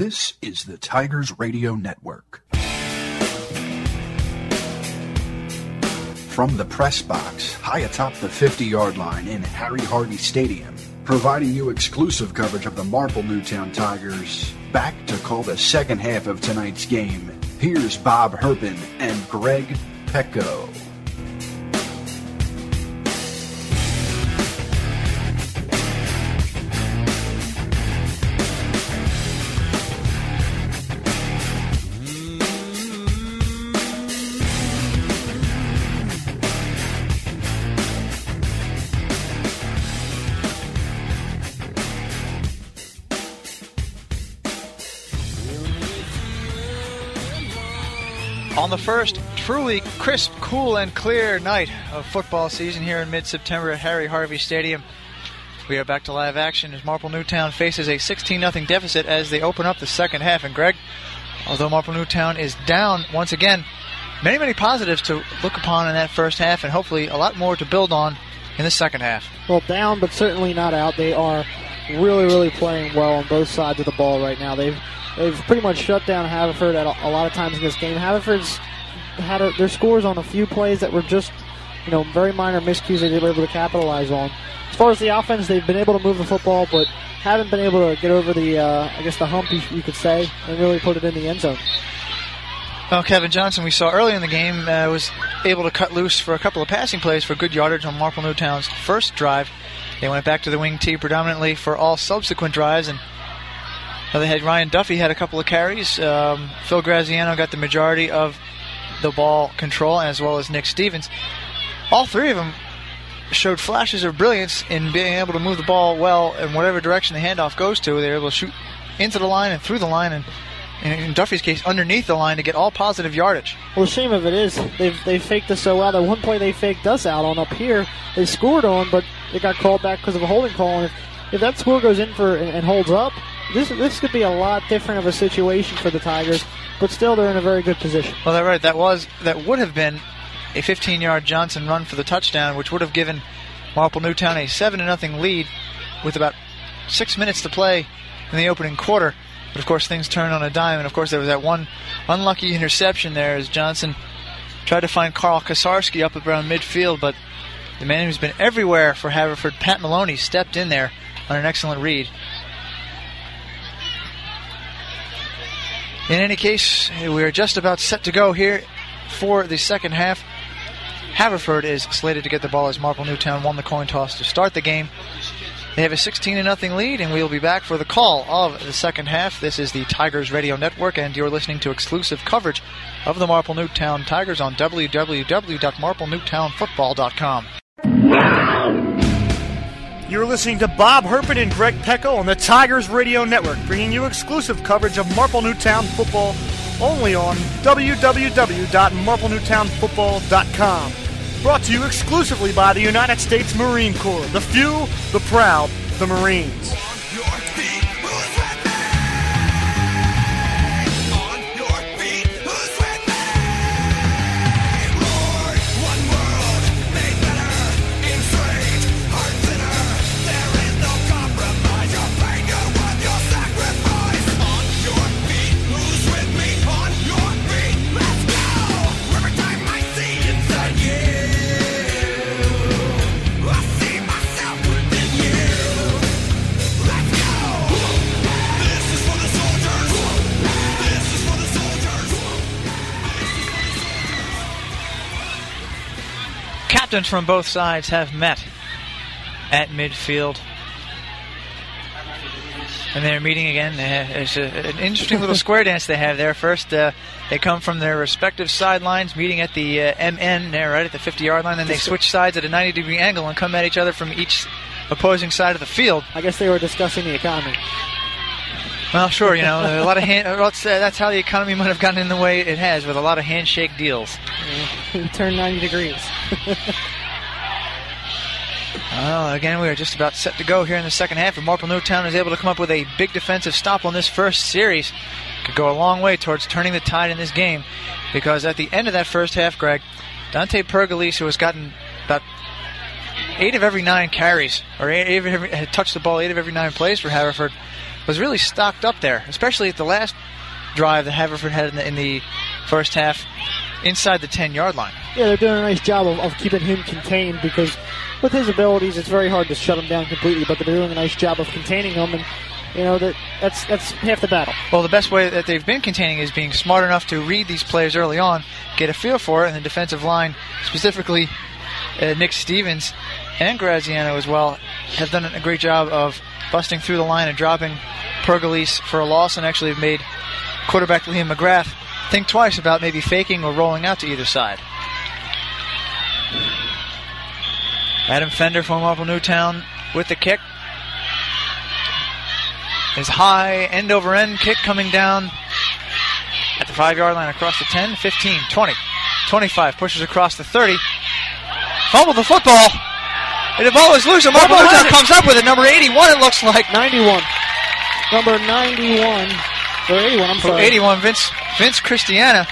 This is the Tigers Radio Network. From the press box, high atop the 50 yard line in Harry Harvey Stadium, providing you exclusive coverage of the Marple Newtown Tigers. Back to call the second half of tonight's game. Here's Bob Herpen and Greg Pecko. On the first truly crisp, cool, and clear night of football season here in mid September at Harry Harvey Stadium, we are back to live action as Marple Newtown faces a 16 0 deficit as they open up the second half. And Greg, although Marple Newtown is down once again, many, many positives to look upon in that first half, and hopefully a lot more to build on in the second half. Well, down, but certainly not out. They are really, really playing well on both sides of the ball right now. They've they've pretty much shut down Haverford at a, a lot of times in this game. Haverford's had a, their scores on a few plays that were just, you know, very minor miscues they were able to capitalize on. As far as the offense, they've been able to move the football, but haven't been able to get over the, uh, I guess, the hump you, you could say, and really put it in the end zone. Well, Kevin Johnson, we saw early in the game, uh, was able to cut loose for a couple of passing plays for good yardage on Marple Newtown's first drive. They went back to the wing tee predominantly for all subsequent drives, and they had Ryan Duffy had a couple of carries. Um, Phil Graziano got the majority of the ball control, as well as Nick Stevens. All three of them showed flashes of brilliance in being able to move the ball well in whatever direction the handoff goes to. They were able to shoot into the line and through the line, and in Duffy's case, underneath the line to get all positive yardage. Well, the shame of it is they've they faked us so well. The one play they faked us out on up here, they scored on, but it got called back because of a holding call. And if, if that score goes in for and, and holds up, this this could be a lot different of a situation for the Tigers. But still, they're in a very good position. Well, that's right. That was that would have been a 15-yard Johnson run for the touchdown, which would have given Marple Newtown a seven to nothing lead with about six minutes to play in the opening quarter. But of course, things turned on a dime, and of course, there was that one unlucky interception there as Johnson tried to find Carl Kasarski up around midfield, but the man who's been everywhere for Haverford, Pat Maloney, stepped in there on an excellent read. In any case, we're just about set to go here for the second half. Haverford is slated to get the ball as Marple Newtown won the coin toss to start the game. They have a 16 0 lead, and we'll be back for the call of the second half. This is the Tigers Radio Network, and you're listening to exclusive coverage of the Marple Newtown Tigers on www.marplenewtownfootball.com. You're listening to Bob Herpen and Greg Pecko on the Tigers Radio Network, bringing you exclusive coverage of Marple Newtown football only on www.marplenewtownfootball.com. Brought to you exclusively by the United States Marine Corps, the few, the proud, the Marines. Captains from both sides have met at midfield. And they're meeting again. It's a, an interesting little square dance they have there. First, uh, they come from their respective sidelines, meeting at the uh, MN there, right at the 50 yard line. Then they switch sides at a 90 degree angle and come at each other from each opposing side of the field. I guess they were discussing the economy. Well, sure, you know, a lot of hand, that's, uh, that's how the economy might have gotten in the way it has with a lot of handshake deals. Turn 90 degrees. Well, again, we are just about set to go here in the second half, and Marple Newtown is able to come up with a big defensive stop on this first series. Could go a long way towards turning the tide in this game, because at the end of that first half, Greg, Dante Pergolese, who has gotten about eight of every nine carries, or eight of every, had touched the ball eight of every nine plays for Haverford, was really stocked up there, especially at the last drive that Haverford had in the, in the first half inside the 10 yard line. Yeah, they're doing a nice job of, of keeping him contained because with his abilities, it's very hard to shut him down completely. But they're doing a nice job of containing him, and you know that that's that's half the battle. Well, the best way that they've been containing is being smart enough to read these players early on, get a feel for it, and the defensive line, specifically uh, Nick Stevens and Graziano as well, have done a great job of busting through the line and dropping Pergolese for a loss, and actually made quarterback Liam McGrath think twice about maybe faking or rolling out to either side. Adam Fender from Marple Newtown with the kick. His high end over end kick coming down at the five yard line across the 10, 15, 20, 25. Pushes across the 30. Fumble the football. And the ball is loose. And Marple Newtown comes up with it. Number 81, it looks like. 91. Number 91. Or 81, I'm oh, sorry. 81, Vince, Vince Christiana.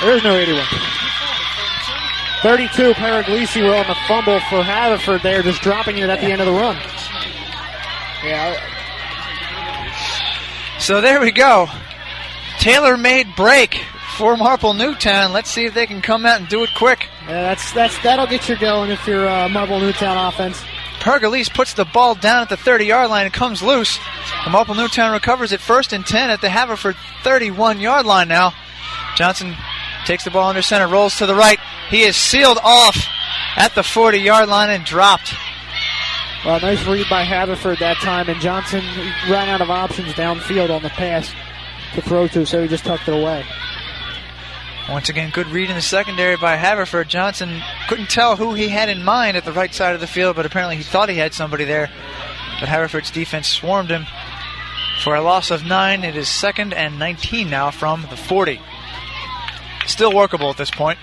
There is no 81. 32, Pergolese were on the fumble for Haverford there, just dropping it at the end of the run. Yeah. So there we go. Tailor made break for Marple Newtown. Let's see if they can come out and do it quick. Yeah, that's that's that'll get you going if you're uh, Marple Newtown offense. Pergolese puts the ball down at the 30 yard line and comes loose. The Marple Newtown recovers it first and 10 at the Haverford 31 yard line now. Johnson takes the ball under center, rolls to the right. He is sealed off at the 40 yard line and dropped. Well, nice read by Haverford that time, and Johnson ran out of options downfield on the pass to throw to, so he just tucked it away. Once again, good read in the secondary by Haverford. Johnson couldn't tell who he had in mind at the right side of the field, but apparently he thought he had somebody there. But Haverford's defense swarmed him for a loss of nine. It is second and 19 now from the 40. Still workable at this point.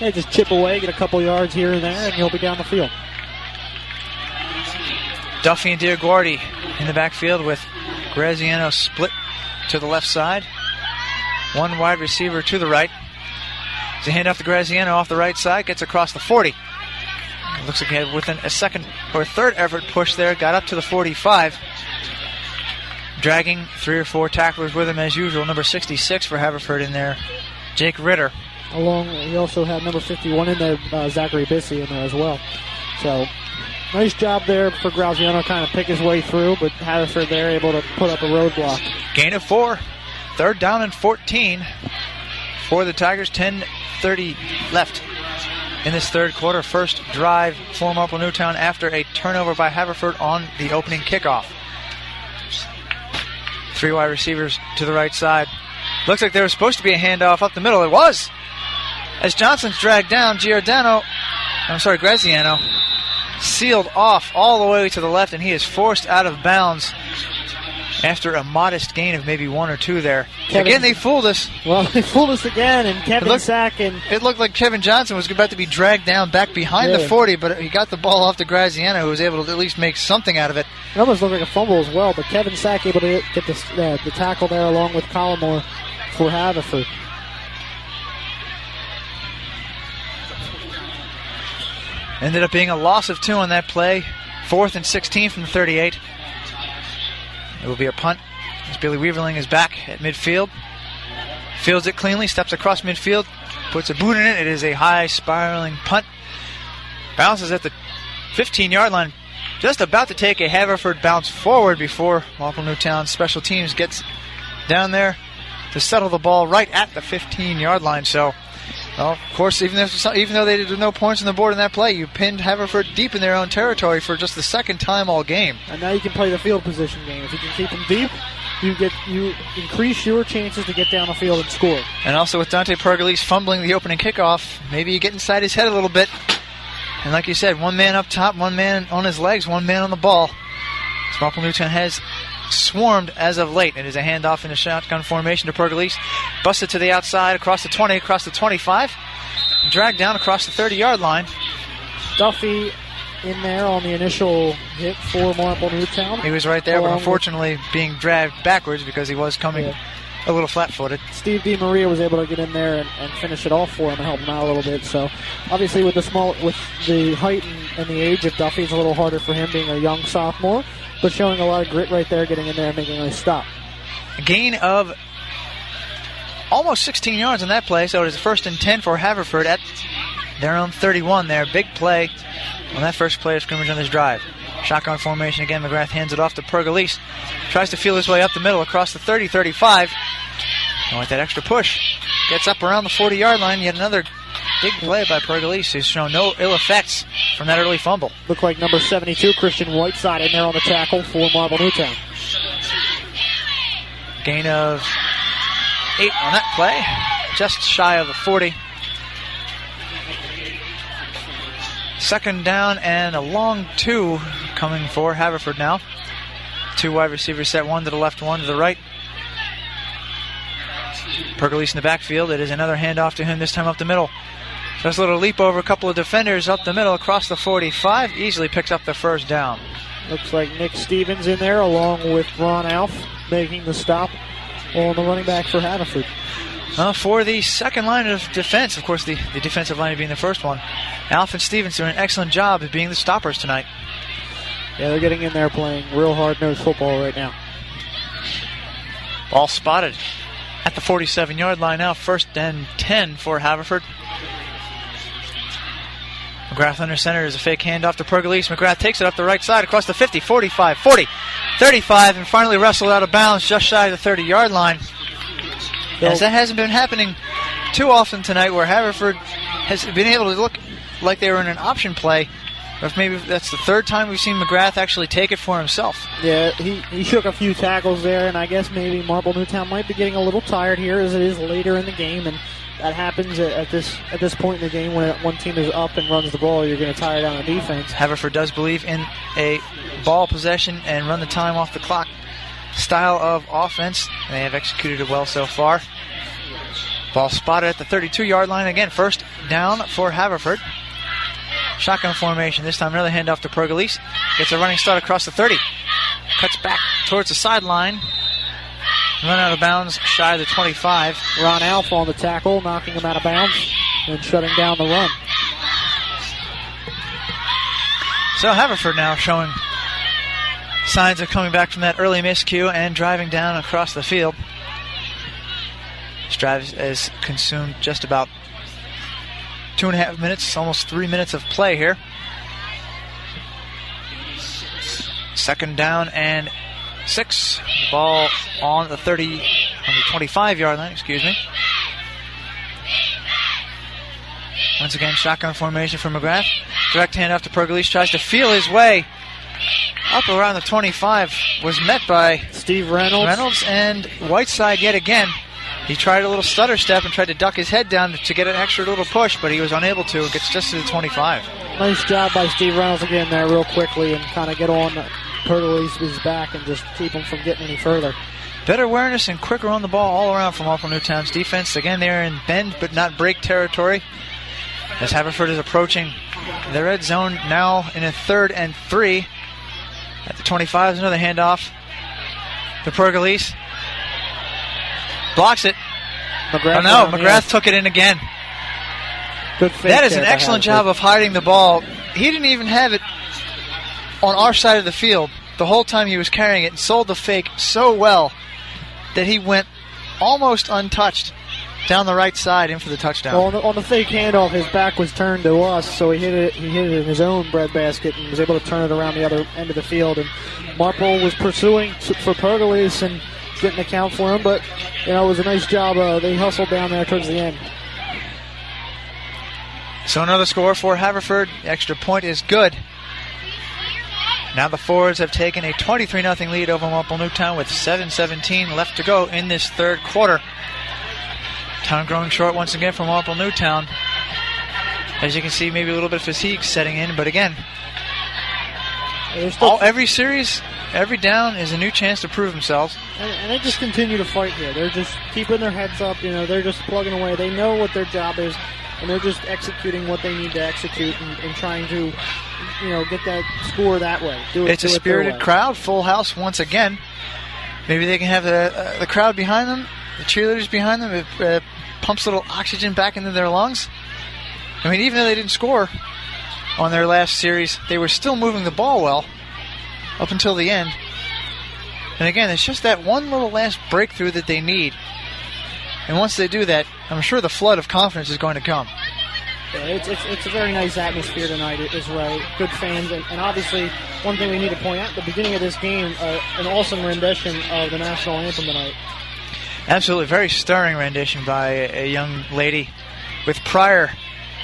Yeah, just chip away, get a couple yards here and there, and you'll be down the field. Duffy and Diaguardi in the backfield with Graziano split to the left side. One wide receiver to the right. It's a handoff to Graziano off the right side, gets across the 40. It looks like he had within a second or third effort push there, got up to the 45. Dragging three or four tacklers with him as usual. Number 66 for Haverford in there, Jake Ritter. Along, he also had number 51 in there, uh, Zachary Bissey in there as well. So, nice job there for Graziano kind of pick his way through, but Haverford there able to put up a roadblock. Gain of four. Third down and 14 for the Tigers. 10:30 left in this third quarter. First drive for Marple Newtown after a turnover by Haverford on the opening kickoff. Three wide receivers to the right side. Looks like there was supposed to be a handoff up the middle. It was. As Johnson's dragged down, Giordano, I'm sorry, Graziano, sealed off all the way to the left, and he is forced out of bounds after a modest gain of maybe one or two there. Kevin- again, they fooled us. Well, they fooled us again, and Kevin Look- Sack and It looked like Kevin Johnson was about to be dragged down back behind the 40, but he got the ball off to Graziano, who was able to at least make something out of it. it almost looked like a fumble as well, but Kevin Sack able to get the, uh, the tackle there along with Collymore for Haverford. Ended up being a loss of two on that play. Fourth and 16 from the 38. It will be a punt as Billy Weaverling is back at midfield. Fields it cleanly, steps across midfield, puts a boot in it. It is a high spiraling punt. Bounces at the 15 yard line. Just about to take a Haverford bounce forward before Marple Newtown special teams gets down there to settle the ball right at the 15 yard line. So, well, of course, even if even though they did no points on the board in that play, you pinned Haverford deep in their own territory for just the second time all game. And now you can play the field position game. If you can keep them deep, you get you increase your chances to get down the field and score. And also with Dante Pergolese fumbling the opening kickoff, maybe you get inside his head a little bit. And like you said, one man up top, one man on his legs, one man on the ball. Marple Newtown has swarmed as of late. It is a handoff in a shotgun formation to Pergolese. Busted to the outside, across the 20, across the 25. Dragged down across the 30 yard line. Duffy in there on the initial hit for Marple Newtown. He was right there, but unfortunately being dragged backwards because he was coming Yeah. a little flat footed. Steve D. Maria was able to get in there and, and finish it off for him and help him out a little bit. So obviously with the small with the height and, and the age of Duffy, it's a little harder for him being a young sophomore, but showing a lot of grit right there, getting in there and making a nice stop. A gain of almost 16 yards on that play, so it is first and 10 for Haverford at their own 31 there. Big play on that first play of scrimmage on this drive. Shotgun formation again. McGrath hands it off to Pergolese. Tries to feel his way up the middle across the 30 35. And with that extra push, gets up around the 40 yard line. Yet another big play by Pergolese, who's shown no ill effects from that early fumble. Looked like number 72, Christian Whiteside, in there on the tackle for Marple Newtown. Gain of eight on that play, just shy of the 40. Second down and a long two coming for Haverford now. Two wide receivers set, one to the left, one to the right. Pergolese in the backfield. It is another handoff to him, this time up the middle. Just a little leap over a couple of defenders up the middle across the 45. Easily picks up the first down. Looks like Nick Stevens in there along with Ron Alf making the stop on the running back for Haverford. Uh, for the second line of defense, of course, the, the defensive line being the first one. Alf and Stevens doing an excellent job of being the stoppers tonight. Yeah, they're getting in there playing real hard nosed football right now. Ball spotted at the 47 yard line now. First and 10 for Haverford. McGrath under center is a fake handoff to Pergolese. McGrath takes it up the right side across the 50, 45, 40, 35, and finally wrestled out of bounds just shy of the 30 yard line. As that hasn't been happening too often tonight, where Haverford has been able to look like they were in an option play. Or if maybe that's the third time we've seen McGrath actually take it for himself. Yeah, he, he shook a few tackles there, and I guess maybe Marple Newtown might be getting a little tired here as it is later in the game, and that happens at, at this at this point in the game when one team is up and runs the ball, you're going to tire down the defense. Haverford does believe in a ball possession and run the time off the clock style of offense. and They have executed it well so far. Ball spotted at the 32 yard line again. First down for Haverford. Shotgun formation. This time another handoff to Pergolese. Gets a running start across the 30. Cuts back towards the sideline. Run out of bounds shy of the 25. Ron Alf on the tackle, knocking him out of bounds and shutting down the run. So Haverford now showing signs of coming back from that early miscue and driving down across the field. This drive has consumed just about two and a half minutes, almost three minutes of play here. Second down and six. The ball on the 30, on the 25 yard line, excuse me. Once again, shotgun formation for McGrath. Direct handoff to Pergolese. Tries to feel his way up around the 25. Was met by Steve Reynolds. Reynolds and Whiteside yet again. He tried a little stutter step and tried to duck his head down to get an extra little push, but he was unable to. Gets just to the 25. Nice job by Steve Reynolds again there, real quickly, and kind of get on Pergolese's back and just keep him from getting any further. Better awareness and quicker on the ball all around from Marple Newtown's defense. Again, they're in bend but not break territory. As Haverford is approaching the red zone now in a third and three. At the 25 is another handoff to Pergolese. Blocks it. McGrath Oh no, McGrath took it in again. Good That is an excellent job of hiding the ball. He didn't even have it on our side of the field the whole time he was carrying it and sold the fake so well that he went almost untouched down the right side in for the touchdown. Well, on, the, on the fake handoff, his back was turned to us, so he hit it. He hit it in his own breadbasket and was able to turn it around the other end of the field. And Marple was pursuing t- for Pergoles and didn't account for him, but you know it was a nice job. Uh, they hustled down there towards the end. So another score for Haverford. Extra point is good. Now the Fords have taken a 23 0 lead over Marple Newtown with 7.17 left to go in this third quarter. Time growing short once again for Marple Newtown. As you can see, maybe a little bit of fatigue setting in, but again, all every series every down is a new chance to prove themselves. And, and they just continue to fight here. They're just keeping their heads up. You know, they're just plugging away. They know what their job is, and they're just executing what they need to execute and, and trying to, you know, get that score that way. Do it, It's a do it their spirited way. crowd, full house once again. Maybe they can have the uh, the crowd behind them, the cheerleaders behind them. It uh, pumps a little oxygen back into their lungs. I mean, even though they didn't score on their last series, they were still moving the ball well up until the end. And again, it's just that one little last breakthrough that they need. And once they do that, I'm sure the flood of confidence is going to come. Yeah, it's, it's, it's a very nice atmosphere tonight as well. Good fans, and, and obviously, one thing we need to point out: at the beginning of this game, uh, an awesome rendition of the national anthem tonight. Absolutely, very stirring rendition by a, a young lady with prior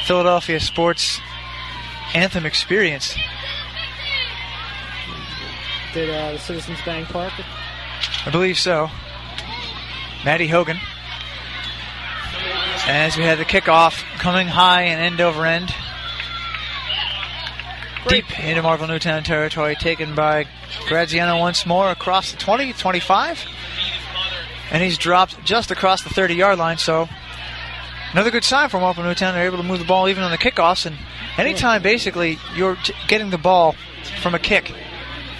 Philadelphia sports anthem experience. Did uh, the Citizens Bank Park? I believe so. Maddie Hogan. As we had the kickoff coming high and end over end. Deep into Marple Newtown territory, taken by Graziano once more across the 20, 25. And he's dropped just across the 30 yard line, so another good sign for Marple Newtown. They're able to move the ball even on the kickoffs. And anytime, basically, you're t- getting the ball from a kick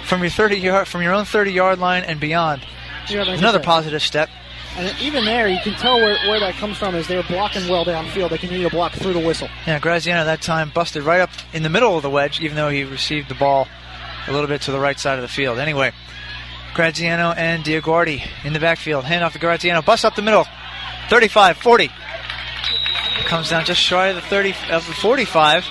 from your 30 yard, from your own 30 yard line and beyond, Yeah, like I another positive step. And even there, you can tell where, where that comes from. Is they're blocking well downfield. They continue to block through the whistle. Yeah, Graziano that time busted right up in the middle of the wedge, even though he received the ball a little bit to the right side of the field. Anyway, Graziano and Diaguardi in the backfield. Hand off to Graziano. Bust up the middle. 35 40. Comes down just shy of the 30 of the 45.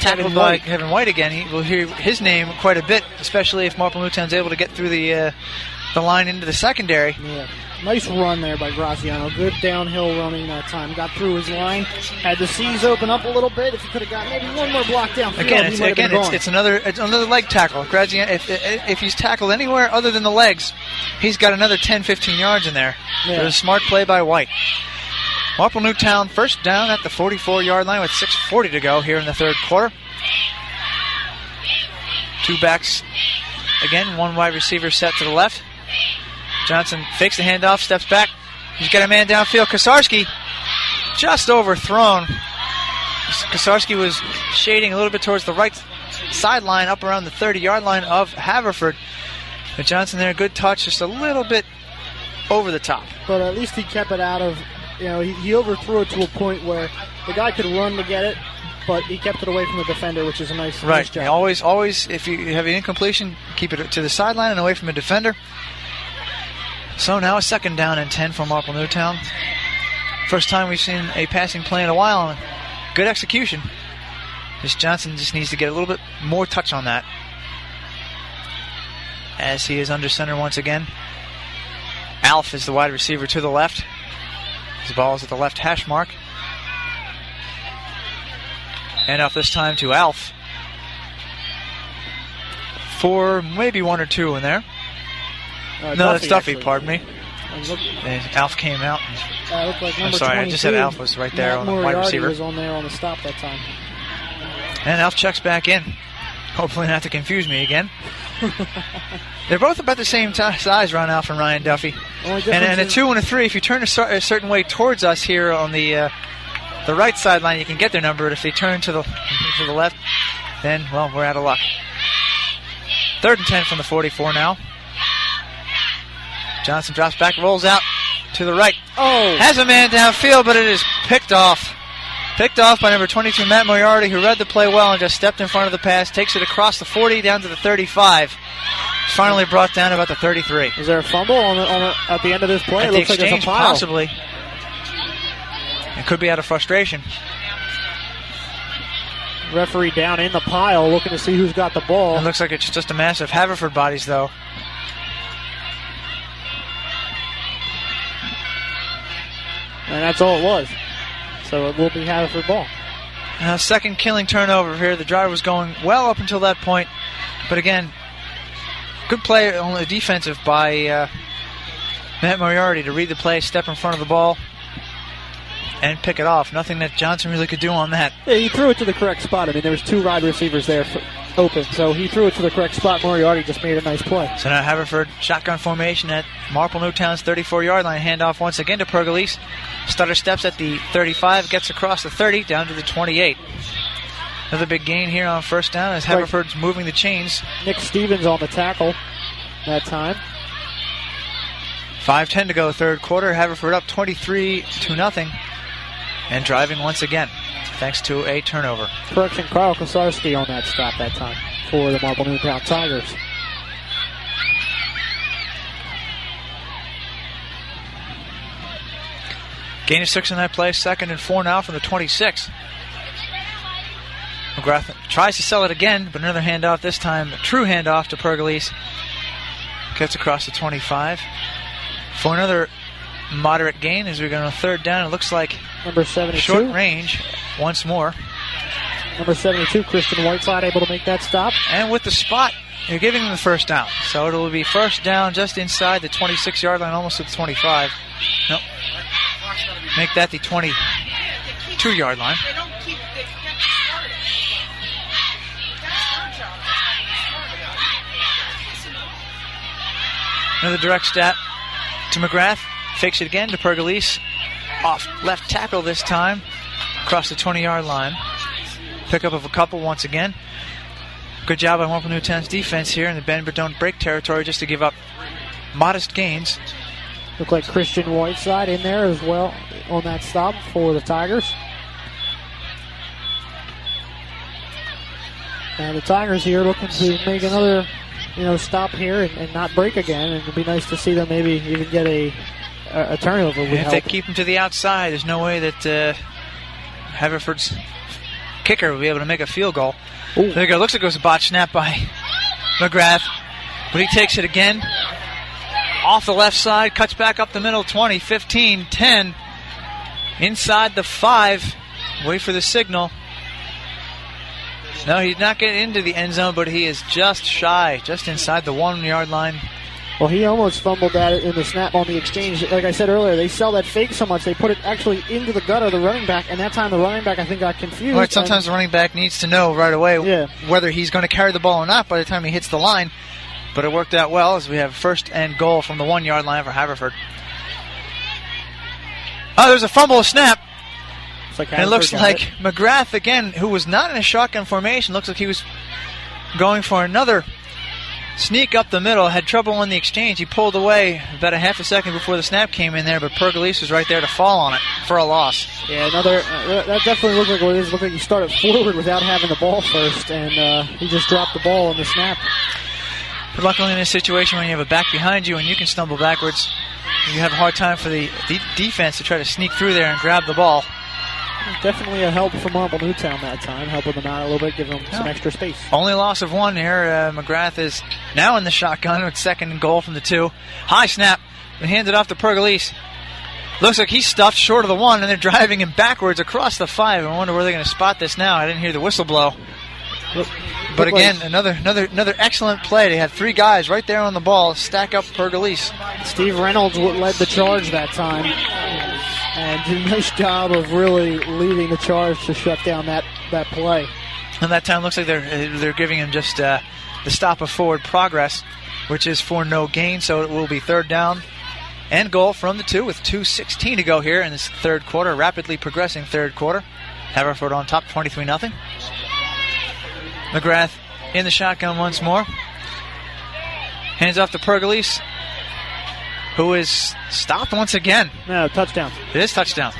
Tackled Kevin by Kevin White again. He will hear his name quite a bit, especially if Marple Newtown's able to get through the uh, the line into the secondary. Yeah. Nice run there by Graziano. Good downhill running that time. Got through his line. Had the C's open up a little bit. If he could have got maybe one more block downfield, Again, it's again it's, it's another it's another leg tackle. Graziano, if if he's tackled anywhere other than the legs, he's got another 10, 15 yards in there. Yeah. A smart play by White. Marple Newtown first down at the 44 yard line with 6:40 to go here in the third quarter. Two backs again, one wide receiver set to the left. Johnson fakes the handoff, steps back. He's got a man downfield. Kosarski just overthrown. Kosarski was shading a little bit towards the right sideline, up around the 30 yard line of Haverford. But Johnson there, good touch, just a little bit over the top. but at least he kept it out of. You know, he, he overthrew it to a point where the guy could run to get it, but he kept it away from the defender, which is a nice, nice Right. job. Always, always, if you have an incompletion, keep it to the sideline and away from a defender. So now a second down and 10 for Marple Newtown. First time we've seen a passing play in a while. Good execution. This Johnson just needs to get a little bit more touch on that. As he is under center once again. Alf is the wide receiver to the left. His ball is at the left hash mark. And off this time to Alf for maybe one or two in there. Uh, no, that's Duffy, actually. pardon me. Uh, look- And Alf came out. uh, looked like number sorry, I just said Alf was right there Matt on the wide receiver. was on there on the stop that time. And Alf checks back in. Hopefully not to confuse me again. They're both about the same ti size, Ron Alf and Ryan Duffy. And, and a two and a three, if you turn a, cer- a certain way towards us here on the uh, the right sideline, you can get their number. But if they turn to the to the left, then well, we're out of luck. Third and ten from the 44 now. Johnson drops back, rolls out to the right. Oh, Has a man downfield, but it is picked off. Picked off by number 22, Matt Moriarty, who read the play well and just stepped in front of the pass, takes it across the 40 down to the 35. Finally brought down about the 33. is there a fumble on the, on the, at the end of this play? At it looks like there's a pile. possibly. It could be out of frustration. Referee down in the pile, looking to see who's got the ball. It looks like it's just a massive Haverford bodies, though. And that's all it was. So it will be Haverford ball. Uh, second killing turnover here. The drive was going well up until that point, but again, good play on the defensive by uh, Matt Moriarty to read the play, step in front of the ball, and pick it off. Nothing that Johnson really could do on that. Yeah, he threw it to the correct spot. I mean, there was two wide receivers there, for, open. So he threw it to the correct spot. Moriarty just made a nice play. So now Haverford shotgun formation at Marple Newtown's 34 yard line. Handoff once again to Pergolese. Stutter steps at the 35, gets across the 30 down to the 28. Another big gain here on first down as Haverford's moving the chains. Nick Stevens on the tackle that time. 5-10 to go, third quarter. Haverford up 23 to nothing, and driving once again, thanks to a turnover. Correction, Carl Kosarski on that stop that time for the Marple Newtown Tigers. Gain of six in that play, second and four now from the 26. McGrath tries to sell it again, but another handoff, this time a true handoff to Pergolese. Gets across the 25 for another moderate gain as we go to third down. It looks like number 72 short range once more. Number 72, Christian Whiteside, able to make that stop. And with the spot, you're giving them the first down. So it'll be first down just inside the 26 yard line, almost at the 25. Nope. Make that the 22 yard line. Another direct step to McGrath. Fakes it again to Pergolese. Off left tackle this time. Across the 20 yard line. Pickup of a couple once again. Good job by Marple Newtown's defense here in the bend but don't break territory just to give up modest gains. Look like Christian Whiteside in there as well on that stop for the Tigers. And the Tigers here looking to make another you know, stop here and, and, not break again. And it'd be nice to see them maybe even get a a, a turnover. if help. they keep them to the outside, there's no way that uh, Haverford's kicker will be able to make a field goal. Ooh. There you go. Looks like it was a botch snap by McGrath, but he takes it again off the left side, cuts back up the middle 20, 15, 10, inside the 5. Wait for the signal. No, he's not getting into the end zone, but he is just shy, just inside the one yard line. Well, he almost fumbled that in the snap on the exchange. Like I said earlier, they sell that fake so much they put it actually into the gut of the running back, and that time the running back I think got confused. Right, sometimes the running back needs to know right away yeah. whether he's going to carry the ball or not by the time he hits the line. But it worked out well as we have first and goal from the one yard line for Haverford. Oh, there's a fumble snap. Like and it looks like it. McGrath again, who was not in a shotgun formation, looks like he was going for another sneak up the middle. Had trouble in the exchange. He pulled away about a half a second before the snap came in there, but Pergolese was right there to fall on it for a loss. Yeah, another. Uh, that definitely looked like what it is. Looked like he started forward without having the ball first, and uh, he just dropped the ball on the snap. But luckily, in this situation, when you have a back behind you and you can stumble backwards, you have a hard time for the defense to try to sneak through there and grab the ball. Definitely a help from Marple Newtown that time, helping them out a little bit, giving them some extra space. Only loss of one here. Uh, McGrath is now in the shotgun with second and goal from the two. High snap and handed off to Pergolese. Looks like he's stuffed short of the one, and they're driving him backwards across the five. I wonder where they're going to spot this now. I didn't hear the whistle blow. Look, but again, like another another another excellent play. They had three guys right there on the ball, stack up Pergolese. Steve Reynolds led the charge that time and did a nice job of really leading the charge to shut down that, that play. And that time looks like they're they're giving him just uh, the stop of forward progress, which is for no gain. So it will be third down and goal from the two with 2.16 to go here in this third quarter, rapidly progressing third quarter. Haverford on top, 23 0. McGrath in the shotgun once more. Hands off to Pergolese who is stopped once again. No, touchdown. It is touchdown.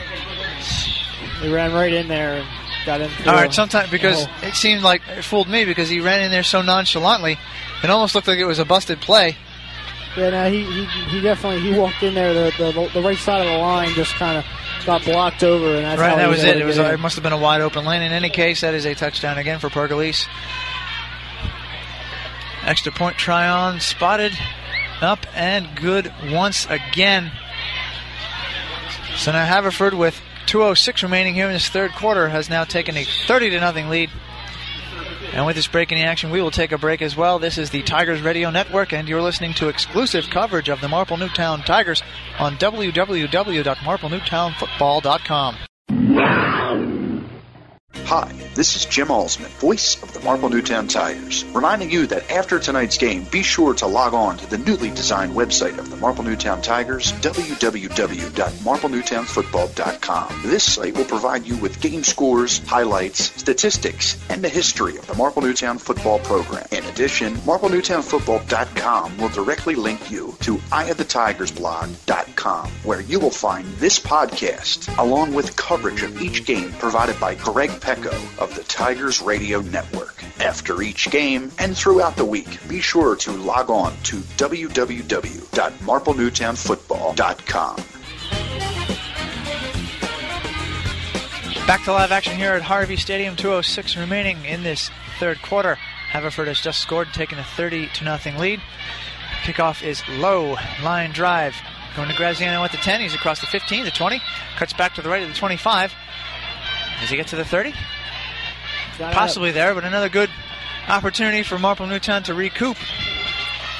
He ran right in there and got in. All right, sometimes because it seemed like it fooled me because he ran in there so nonchalantly, it almost looked like it was a busted play. Yeah, no, he, he, he definitely he walked in there. The, the, the right side of the line just kind of got blocked over, and that's right. that was, it. It was it must have been a wide open lane. In any case, that is a touchdown again for Pergolese. Extra point try on spotted up and good once again. So now Haverford with 206 remaining here in this third quarter has now taken a 30 to nothing lead. And with this break in the action, we will take a break as well. This is the Tigers Radio Network, and you're listening to exclusive coverage of the Marple Newtown Tigers on www.marplenewtownfootball.com. Hi. This is Jim Alsman, voice of the Marple Newtown Tigers, reminding you that after tonight's game, be sure to log on to the newly designed website of the Marple Newtown Tigers, www.marplenewtownfootball.com. This site will provide you with game scores, highlights, statistics, and the history of the Marple Newtown football program. In addition, marplenewtownfootball.com will directly link you to eyeofthetigersblog.com, where you will find this podcast, along with coverage of each game provided by Greg Pecko of the Tigers Radio Network. After each game and throughout the week, be sure to log on to www.marplenewtownfootball.com. Back to live action here at Harvey Stadium. 206 remaining in this third quarter. Haverford has just scored, taking a 30 to nothing lead. Kickoff is low, line drive. Going to Graziano at the 10. He's across the 15, the 20. Cuts back to the right of the 25. Does he get to the 30? Possibly there, but another good opportunity for Marple Newtown to recoup.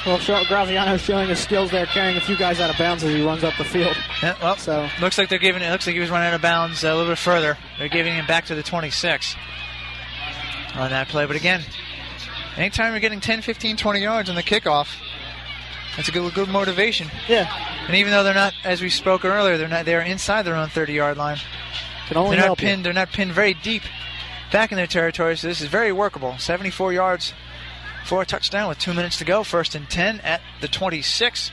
Well, Graziano showing his skills there, carrying a few guys out of bounds as he runs up the field. Yeah, well, So- looks like they're giving it. Looks like he was running out of bounds a little bit further. They're giving him back to the 26 on that play. But again, anytime you're getting 10, 15, 20 yards on the kickoff, that's a good, good motivation. Yeah, And even though they're not, as we spoke earlier, they're not. They're inside their own 30-yard line. can only They're not help you. pinned. They're not pinned very deep back in their territory. So this is very workable. 74 yards for a touchdown with two minutes to go. First and 10 at the 26.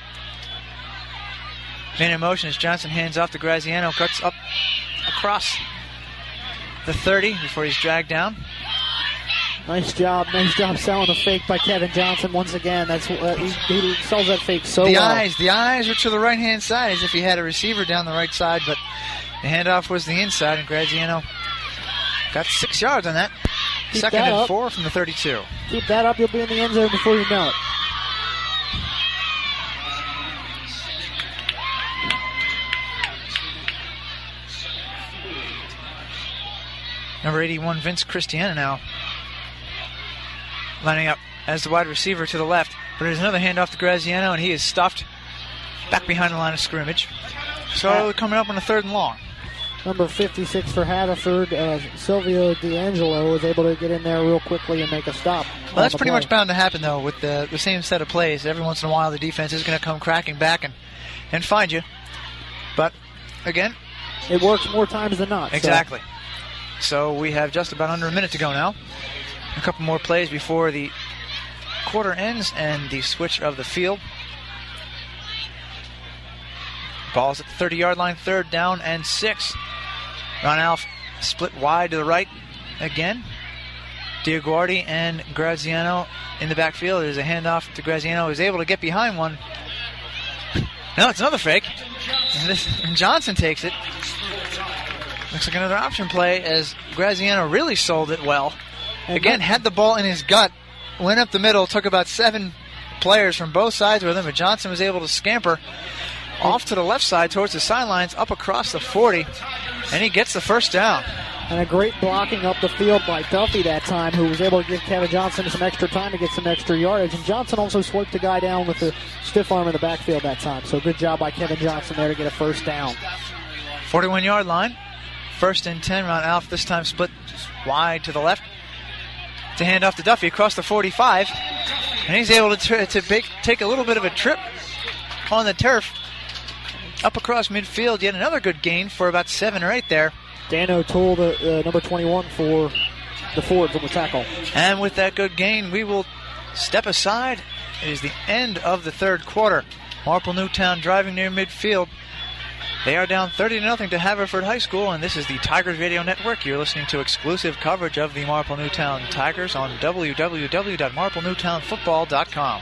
Man in motion as Johnson hands off to Graziano, cuts up across the 30 before he's dragged down. Nice job, nice job selling the fake by Kevin Johnson once again. That's uh, he, he sells that fake so the well. eyes, the eyes were to the right hand side as if he had a receiver down the right side, but the handoff was the inside, and Graziano got six yards on that. Keep Second that and up. four from the 32. Keep that up, you'll be in the end zone before you know it. Number 81, Vince Christiana now lining up as the wide receiver to the left. But there's another handoff to Graziano, and he is stuffed back behind the line of scrimmage. So coming up on the third and long. Number 56 for Haverford, uh, Silvio D'Angelo was able to get in there real quickly and make a stop. Well, that's pretty play. much bound to happen, though, with the, the same set of plays. Every once in a while, the defense is going to come cracking back and, and find you. But, again, It works more times than not. so- Exactly. So we have just about under a minute to go now. A couple more plays before the quarter ends and the switch of the field. Ball's at the 30 yard line, third down and six. Ron Alf split wide to the right again. Diaguardi and Graziano in the backfield. There's a handoff to Graziano, who's able to get behind one. No, it's another fake. And, this, and Johnson takes it. Looks like another option play as Graziano really sold it well. Again, had the ball in his gut, went up the middle, took about seven players from both sides with him, but Johnson was able to scamper off to the left side towards the sidelines, up across the 40, and he gets the first down. And a great blocking up the field by Duffy that time, who was able to give Kevin Johnson some extra time to get some extra yardage. And Johnson also swiped the guy down with the stiff arm in the backfield that time. So good job by Kevin Johnson there to get a first down. 41 yard line. First and 10. Ron Alf this time split wide to the left to hand off to Duffy across the 45. And he's able to, to take, take a little bit of a trip on the turf up across midfield. Yet another good gain for about seven or eight there. Dan O'Toole, the uh, number 21 for the Fords on the tackle. And with that good gain, we will step aside. It is the end of the third quarter. Marple Newtown driving near midfield. They are down 30 to nothing to Haverford High School, and this is the Tigers Radio Network. You're listening to exclusive coverage of the Marple Newtown Tigers on www.marplenewtownfootball.com.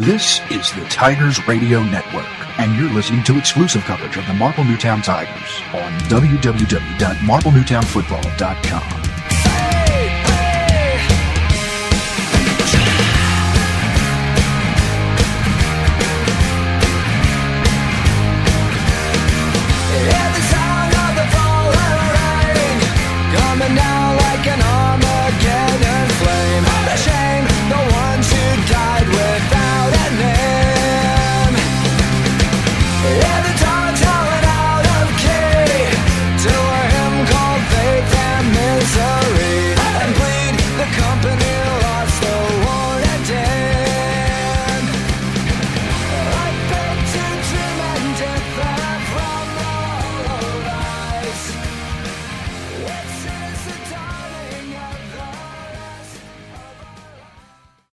This is the Tigers Radio Network, and you're listening to exclusive coverage of the Marple Newtown Tigers on www.marplenewtownfootball.com.